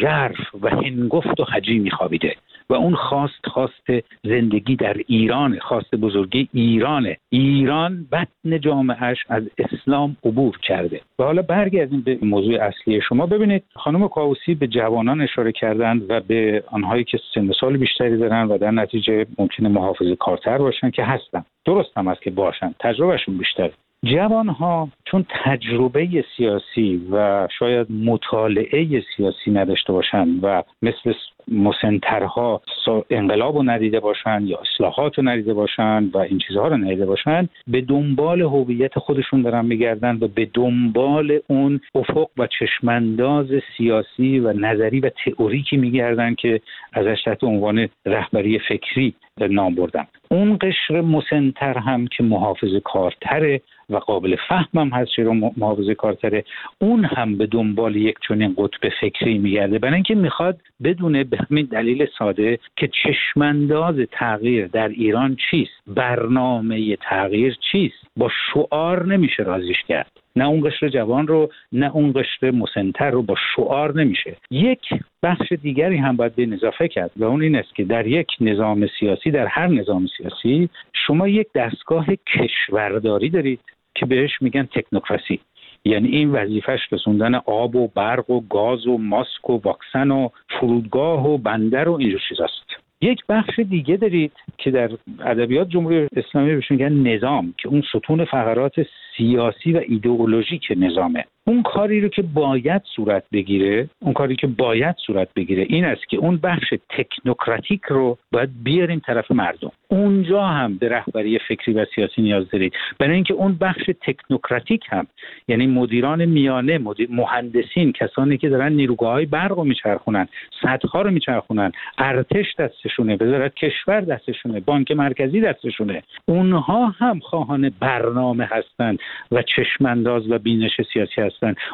ژرف و هنگفت و حجی میخوابیده و اون خواست خواست زندگی در ایران خواست بزرگی ایرانه ایران بطن جامعهش از اسلام عبور کرده. و حالا برگردیم به موضوع اصلی شما. ببینید خانم کاوسی به جوانان اشاره کردند و به آنهایی که سن سال بیشتری دارن و در نتیجه ممکنه محافظه کارتر باشن که هستن. درست هم است که باشن. تجربهشون بیشتر جوان ها چون تجربه سیاسی و شاید مطالعه سیاسی نداشته باشند و مثل مسنترها انقلاب رو ندیده باشند یا اصلاحات رو ندیده باشند و این چیزها رو ندیده باشند به دنبال هویت خودشون دارن میگردن و به دنبال اون افق و چشمانداز سیاسی و نظری و تئوریکی میگردن که ازش تحت عنوان رهبری فکری نام بردم اون قشر مسنتر هم که محافظ کارتره و قابل فهمم هست چرا محافظه کارتره. اون هم به دنبال یک چنین قطب فکری میگرده. برای اینکه می‌خواد بدونه به همین دلیل ساده که چشمانداز تغییر در ایران چیست. برنامه تغییر چیست. با شعار نمیشه رازیش کرد. نه اون قشر جوان رو نه اون قشر مسنتر رو با شعار نمیشه. یک بخش دیگری هم باید به اضافه کرد و اون این است که در یک نظام سیاسی در هر نظام سیاسی شما یک دستگاه کشورداری دارید. که بهش میگن تکنوکراسی. یعنی این وظیفش رسوندن آب و برق و گاز و ماسک و واکسن و فرودگاه و بندر و اینجور چیزاست یک بخش دیگه دارید که در ادبیات جمهوری اسلامی بهش میگن نظام که اون ستون فقرات سیاسی و ایدئولوژیک نظامه. اون کاری رو که باید صورت بگیره اون کاری که باید صورت بگیره این است که اون بخش تکنوکراتیک رو باید بیاریم طرف مردم. اونجا هم به رهبری فکری و سیاسی نیاز دارید. برای اینکه اون بخش تکنوکراتیک هم یعنی مدیران میانه مدیر مهندسین کسانی که دارن نیروگاه های برق رو میچرخونن صدها رو میچرخونن ارتش دستشونه وزارت کشور دستشونه بانک مرکزی دستشونه اونها هم خواهان برنامه هستند و چشمانداز و بینش سیاسی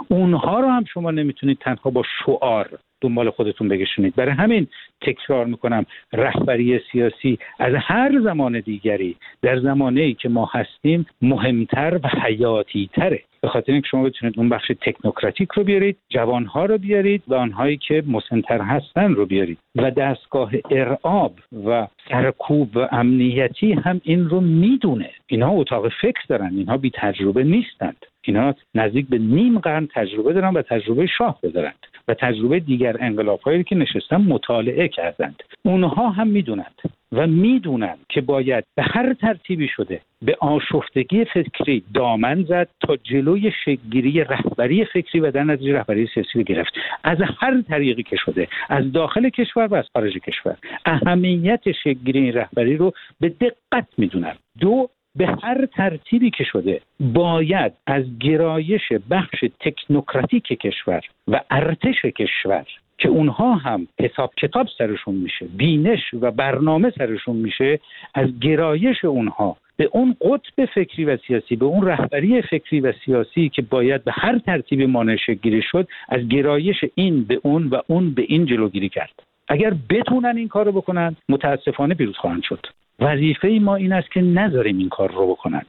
اونها رو هم شما نمی‌تونید تنها با شعار دنبال خودتون بگشونید برای همین تکرار می‌کنم رهبری سیاسی از هر زمان دیگری در زمانه که ما هستیم مهمتر و حیاتی تره به خاطر اینکه شما بتونید اون بخش تکنوکراتیک رو بیارید جوانها رو بیارید و آنهایی که مسنتر هستن رو بیارید. و دستگاه ارعاب و سرکوب و امنیتی هم این رو می‌دونه. اینها اتاق فکر دارن اینها بی تجربه نیستند. اینا نزدیک به نیم قرن تجربه دارن و تجربه شاه دارند و تجربه دیگر انقلاب هایی که نشستن مطالعه کردند. اونها هم می‌دونند و می‌دونند که باید به هر ترتیبی شده به آشفتگی فکری دامن زد تا جلوی شگیری رهبری فکری و در نتیجه رهبری سیاسی گرفت. از هر طریقی که شده از داخل کشور و از خارج کشور. اهمیت شگیری این رهبری رو به دقت می‌دونند دو به هر ترتیبی که شده باید از گرایش بخش تکنوکراتیک کشور و ارتش کشور که اونها هم حساب کتاب سرشون میشه بینش و برنامه سرشون میشه از گرایش اونها به اون قطب فکری و سیاسی به اون رهبری فکری و سیاسی که باید به هر ترتیب مانش گیری شد از گرایش این به اون و اون به این جلوگیری کرد. اگر بتونن این کار رو بکنن متاسفانه پیروز خواهند شد. وظیفه ما این است که نذاریم این کار رو بکنند.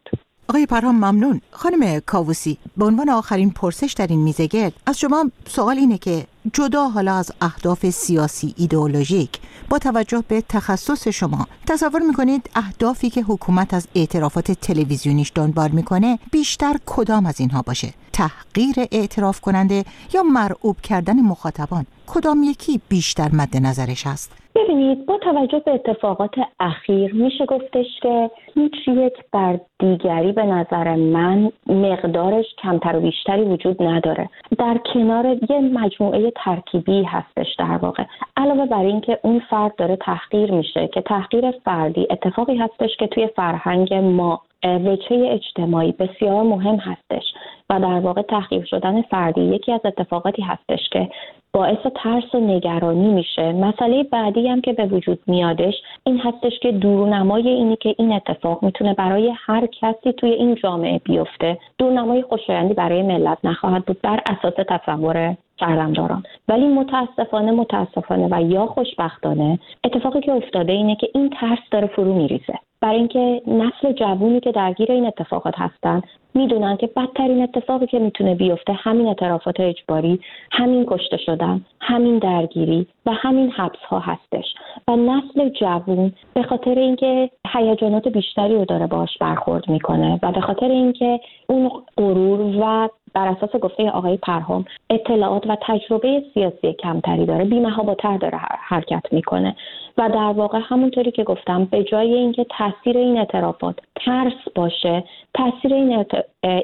آقای پرهام ممنون. خانم کاووسی به عنوان آخرین پرسش در این میزگرد از شما سوال اینه که جدا حالا از اهداف سیاسی ایدئولوژیک با توجه به تخصص شما تصور می‌کنید اهدافی که حکومت از اعترافات تلویزیونیش دنبال می‌کنه بیشتر کدام از اینها باشه؟ تحقیر اعتراف کننده یا مرعوب کردن مخاطبان؟ کدام یکی بیشتر مد نظرش است؟ ببینید با توجه به اتفاقات اخیر میشه گفتش که هیچ یک بر دیگری به نظر من مقدارش کمتر و بیشتری وجود نداره. در کنار یه مجموعه ترکیبی هستش در واقع. علاوه بر اینکه اون فرد داره تحقیر میشه که تحقیر فردی اتفاقی هستش که توی فرهنگ ما وجهه اجتماعی بسیار مهم هستش و در واقع تحقیر شدن فردی یکی از اتفاقاتی هستش که باعث ترس و نگرانی میشه. مسئله بعدی هم که به وجود میادش این هستش که دورنمای اینی که این اتفاق می‌تونه برای هر کسی توی این جامعه بیفته دورنمای خوشایندی برای ملت نخواهد بود بر اساس تصور سردمداران ولی متاسفانه متاسفانه و یا خوشبختانه اتفاقی که افتاده اینه که این ترس داره فرو میریزه. برای اینکه نسل جوونی که درگیر این اتفاقات هستن می‌دونن که بدترین اتفاقی که می‌تونه بیفته همین اعترافات اجباری همین کشته شدن همین درگیری و همین حبس ها هستش. و نسل جوون به خاطر اینکه هیجانات بیشتری رو داره باش برخورد می‌کنه و به خاطر اینکه اون غرور و بر اساس گفته آقای پرهام اطلاعات و تجربه سیاسی کمتری داره بیمهاباتر داره حرکت می‌کنه. و در واقع همونطوری که گفتم به جای اینکه تاثیر این اعترافات ترس باشه تاثیر این,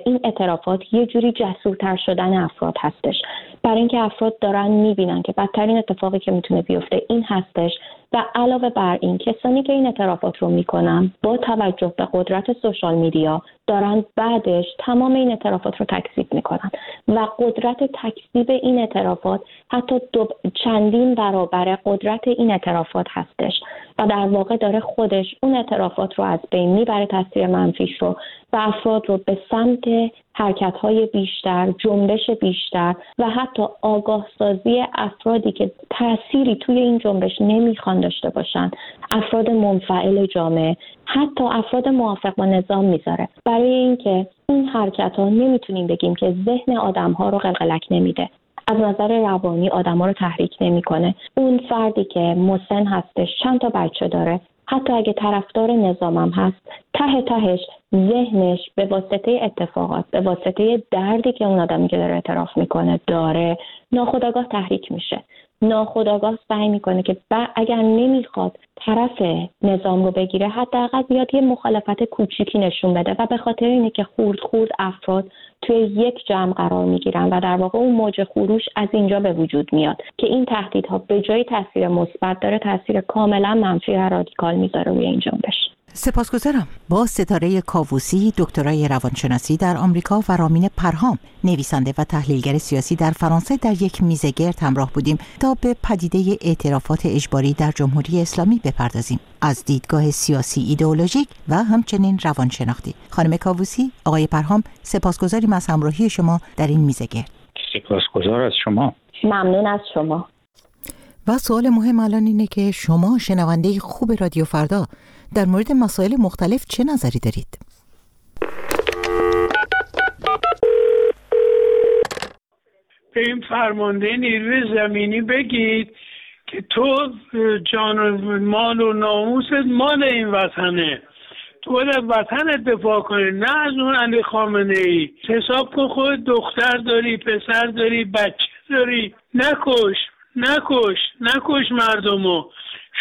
این اعترافات یه جوری جسورتر شدن افراد هستش. برای اینکه افراد دارن می‌بینن که بدترین اتفاقی که می‌تونه بیفته این هستش و علاوه بر این کسانی که این اعترافات رو می‌کنن با توجه به قدرت سوشال میدیا دارن بعدش تمام این اعترافات رو تکذیب می‌کنن. و قدرت تکذیب این اعترافات حتی دو چندین برابر قدرت این اعترافات هستش. و در واقع داره خودش اون اعترافات رو از بین می‌بره تاثیر منفیش رو و افراد رو به سمت حرکت های بیشتر، جنبش بیشتر و حتی آگاه سازی افرادی که تأثیری توی این جنبش نمی‌خوان داشته باشن. افراد منفعل جامعه حتی افراد موافق با نظام می‌ذاره. برای اینکه این حرکت ها نمی‌تونیم بگیم که ذهن آدم ها رو قلقلک نمیده. از نظر روانی آدم ها رو تحریک نمی‌کنه. اون فردی که مسن هستش چند تا بچه داره. حتی اگه طرفدار نظامم هست ته تهش ذهنش به واسطه اتفاقات به واسطه دردی که اون آدمی که داره اعتراف می‌کنه داره ناخداگاه تحریک میشه. ناخداگاه سعی می‌کنه که اگر نمی‌خواد طرف نظام رو بگیره حداقل بیاد یه مخالفت کوچیکی نشون بده و به خاطر اینه که خورد خورد افراد توی یک جمع قرار می‌گیرن و در واقع اون موج خروش از اینجا به وجود میاد که این تهدیدها به جای تاثیر مثبت داره تاثیر کاملا منفی و رادیکال می‌ذاره روی این جنبش. سپاسگزارم. با ستاره کاووسی دکترای روانشناسی در آمریکا و رامین پرهام نویسنده و تحلیلگر سیاسی در فرانسه در یک میزه گرد همراه بودیم تا به پدیده اعترافات اجباری در جمهوری اسلامی بپردازیم. از دیدگاه سیاسی ایدئولوژیک و همچنین روانشناختی. خانم کاووسی آقای پرهام سپاسگزاریم از همراهی شما در این میزه گرد. سپاسگزار از شما. ممنون از شما. و سوال مهم الان اینه که شما شنونده خوب رادیو فردا در مورد مسائل مختلف چه نظری دارید؟ به این فرمانده نیروی زمینی بگید که تو جان و مال و ناموست مال این وطنه. تو باید وطن دفاع کنی نه از اون علی خامنه ای حساب کن خود دختر داری پسر داری بچه داری. نکش نکش نکش مردمو.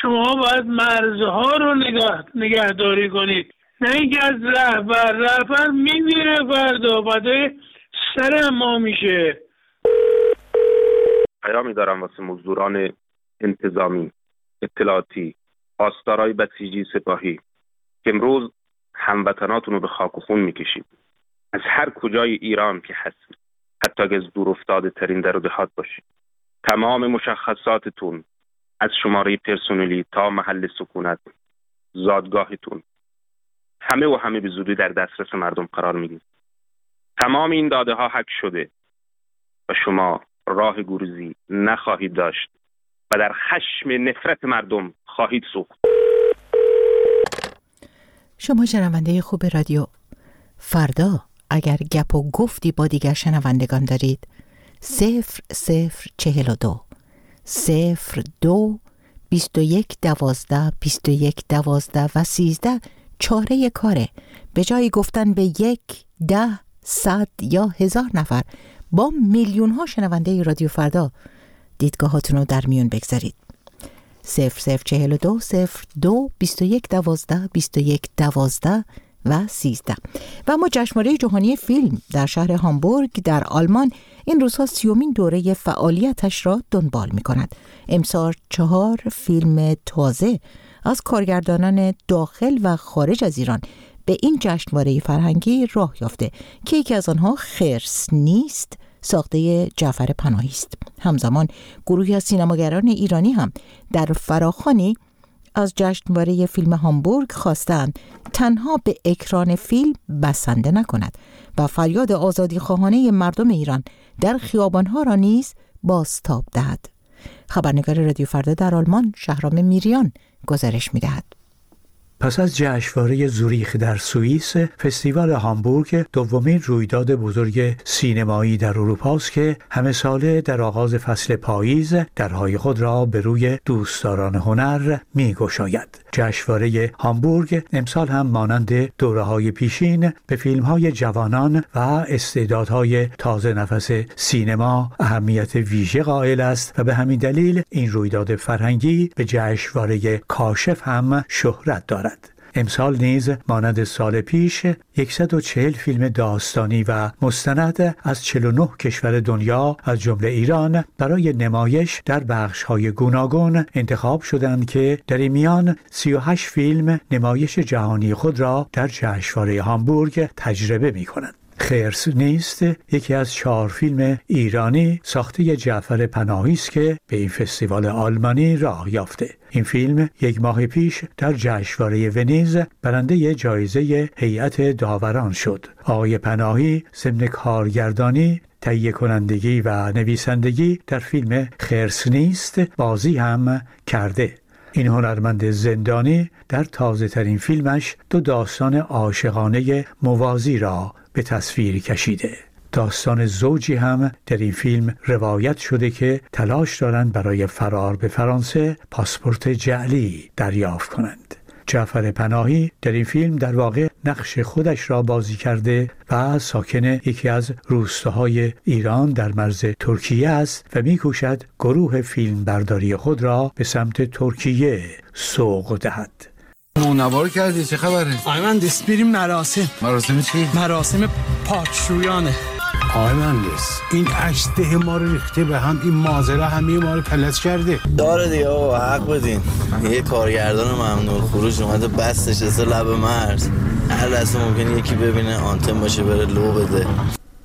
شما باید مرزها رو نگاه نگهداری کنید. نه اینکه از رهبر رهبر میمیره فردا بعد سر ما میشه. پیامی دارم واسه مزدوران انتظامی اطلاعاتی آستارای بسیجی سپاهی. که امروز هموطناتون رو به خاک و خون می‌کشید. از هر کجای ایران که هست. حتی اگه از دور افتاده ترین در و دهات باشید. تمام مشخصاتتون از شماره پرسونلی تا محل سکونت زادگاهتون. همه و همه به زودی در دسترس مردم قرار می‌گیرید تمام این داده ها حک شده و شما راه گروزی نخواهید داشت و در خشم نفرت مردم خواهید سوخت. شما شنونده خوب رادیو. فردا اگر گپ و گفتی با دیگر شنوندگان دارید صفر صفر چهل و دو. صفر دو بیست و یک دوازده بیست و یک دوازده و سیزده. چاره کاره. به جای گفتن به یک ده صد یا هزار نفر. با میلیون ها شنونده رادیو فردا. دیدگاهاتون رو در میون بگذارید. صفر صفر چهل و دو صفر دو بیست و یک دوازده بیست و یک دوازده. و 13 و ما جشنواره جهانی فیلم در شهر هامبورگ در آلمان این روزها سیومین دوره فعالیتش را دنبال می کند امسال چهار فیلم تازه از کارگردانان داخل و خارج از ایران به این جشنواره فرهنگی راه یافته که یکی از آنها خرس نیست ساخته جعفر پناهی است. همزمان گروهی از سینماگران ایرانی هم در فراخانی از جشنواره فیلم هامبورگ خواستند تنها به اکران فیلم بسنده نکند و فریاد آزادی خواهانه مردم ایران در خیابانها را نیز بازتاب دهد. خبرنگار رادیو فردا در آلمان شهرام میریان گزارش می‌دهد. پس از جشنواره زوریخ در سوئیس فستیوال هامبورگ دومین رویداد بزرگ سینمایی در اروپا است که همه ساله در آغاز فصل پاییز درهای خود را به روی دوستداران هنر می گشاید. جشنواره هامبورگ امسال هم مانند دوره های پیشین به فیلم های جوانان و استعدادهای تازه نفس سینما اهمیت ویژه قائل است و به همین دلیل این رویداد فرهنگی به جشنواره کاشف هم شهرت دارد. امسال نیز مانند سال پیش 140 فیلم داستانی و مستند از 49 کشور دنیا از جمله ایران برای نمایش در بخش های گوناگون انتخاب شدند که در این میان 38 فیلم نمایش جهانی خود را در جشنواره هامبورگ تجربه می کنند. خرس نیست. یکی از چهار فیلم ایرانی ساخته جعفر پناهی است که به این فستیوال آلمانی راه یافته. این فیلم یک ماه پیش در جشنواره ونیز برنده جایزه هیئت داوران شد. آقای پناهی ضمن کارگردانی تهیه کنندگی و نویسندگی در فیلم خرس نیست بازی هم کرده. این هنرمند زندانی در تازه ترین فیلمش دو داستان عاشقانه موازی را به تصویر کشیده. داستان زوجی هم در این فیلم روایت شده که تلاش دارند برای فرار به فرانسه پاسپورت جعلی دریافت کنند. جعفر پناهی در این فیلم در واقع نقش خودش را بازی کرده و ساکن یکی از روستاهای ایران در مرز ترکیه است و میکوشد گروه فیلم برداری خود را به سمت ترکیه سوق دهد. مونوار کردی؟ چه خبره؟ آقای مهندس بریم مراسم. مراسم چی؟ مراسم پاکشویانه آقای مهندس این اشته ما رو ریخته به هم این مازره همه ما رو پلس کرده. داره دیگه آقا حق بدین. یه کارگردان ممنون خروج اومده بستش از لب مرز. هر لحظه ممکنه یکی ببینه آنتن باشه بره لو بده.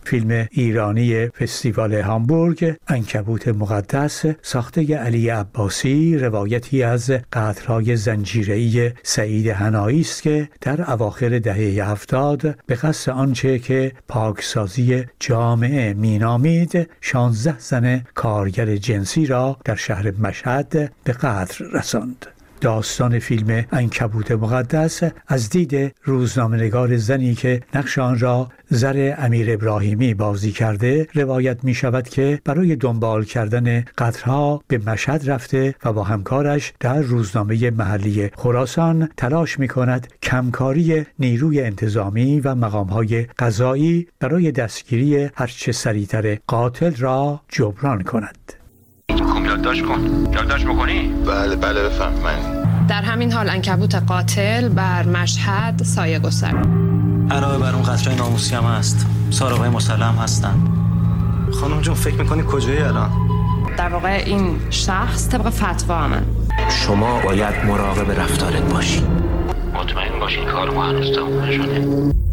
فیلم ایرانی فستیوال هامبورگ انکبوت مقدس ساخته علی عباسی روایتی از قطرهای زنجیره‌ای سعید هنایی است که در اواخر دهه هفتاد به قصد آنچه که پاکسازی جامعه مینامید 16 زن کارگر جنسی را در شهر مشهد به قتل رساند. داستان فیلم انکبوت مقدس از دید روزنامهنگار زنی که نقش آن را زر امیر ابراهیمی بازی کرده روایت می شود که برای دنبال کردن قطرها به مشهد رفته و با همکارش در روزنامه محلی خراسان تلاش می کند کمکاری نیروی انتظامی و مقامهای قضایی برای دستگیری هرچه سریعتر قاتل را جبران کند. یادداشت کن. یادداشت می‌کنی؟ بله بله بفهم من در همین حال انکبوت قاتل بر مشهد سایه گذر علاوه بر اون قطره ناموسی هم هست. سارقای مسلم هستن. خانم جون فکر می‌کنی کجایی الان؟ در واقع این شخص طبق فتوا همه شما باید مراقب رفتارت باشی. مطمئن باشین کار ما هنوز تموم نشده.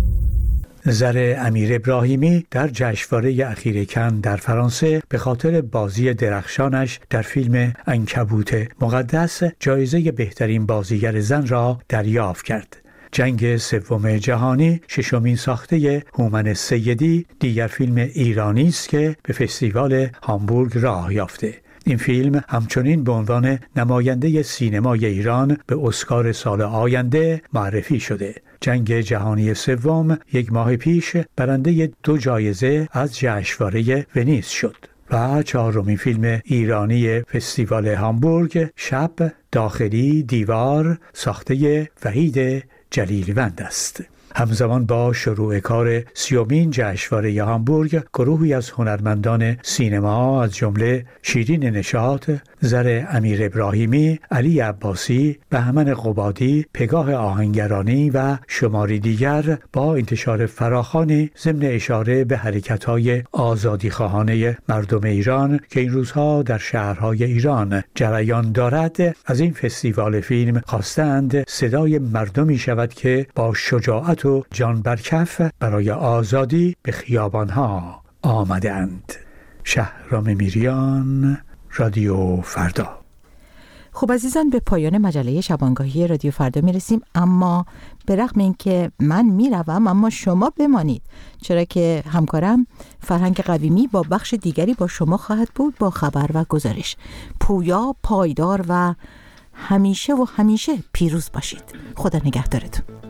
زر امیر ابراهیمی در جشنواره اخیر کن در فرانسه به خاطر بازی درخشانش در فیلم انکبوت مقدس جایزه بهترین بازیگر زن را دریافت کرد. جنگ سوم جهانی ششمین ساخته هومن سیدی دیگر فیلم ایرانی است که به فستیوال هامبورگ راه یافته این فیلم همچنین به عنوان نماینده سینمای ایران به اسکار سال آینده معرفی شده جنگ جهانی سوم یک ماه پیش برنده دو جایزه از جشنواره ونیز شد و چهارمین فیلم ایرانی فستیوال هامبورگ شب داخلی دیوار ساخته وحید جلیلوند است. همزمان با شروع کار سیومین جشنواره هامبورگ گروهی از هنرمندان سینما از جمله شیرین نشاط، زر امیر ابراهیمی، علی عباسی، بهمن قبادی، پگاه آهنگرانی و شماری دیگر با انتشار فراخانی ضمن اشاره به حرکت‌های آزادی خواهانه مردم ایران که این روزها در شهرهای ایران جریان دارد. از این فستیوال فیلم خواستند صدای مردمی شود که با شجاعت و جان برکف برای آزادی به خیابانها آمدند شهرام میریان رادیو فردا. خب عزیزان به پایان مجله شبانگاهی رادیو فردا می‌رسیم. اما به رغم اینکه من می‌روم اما شما بمانید. چرا که همکارم فرهنگ قویمی با بخش دیگری با شما خواهد بود با خبر و گزارش. پویا پایدار و همیشه و همیشه پیروز باشید. خدا نگهدارتون.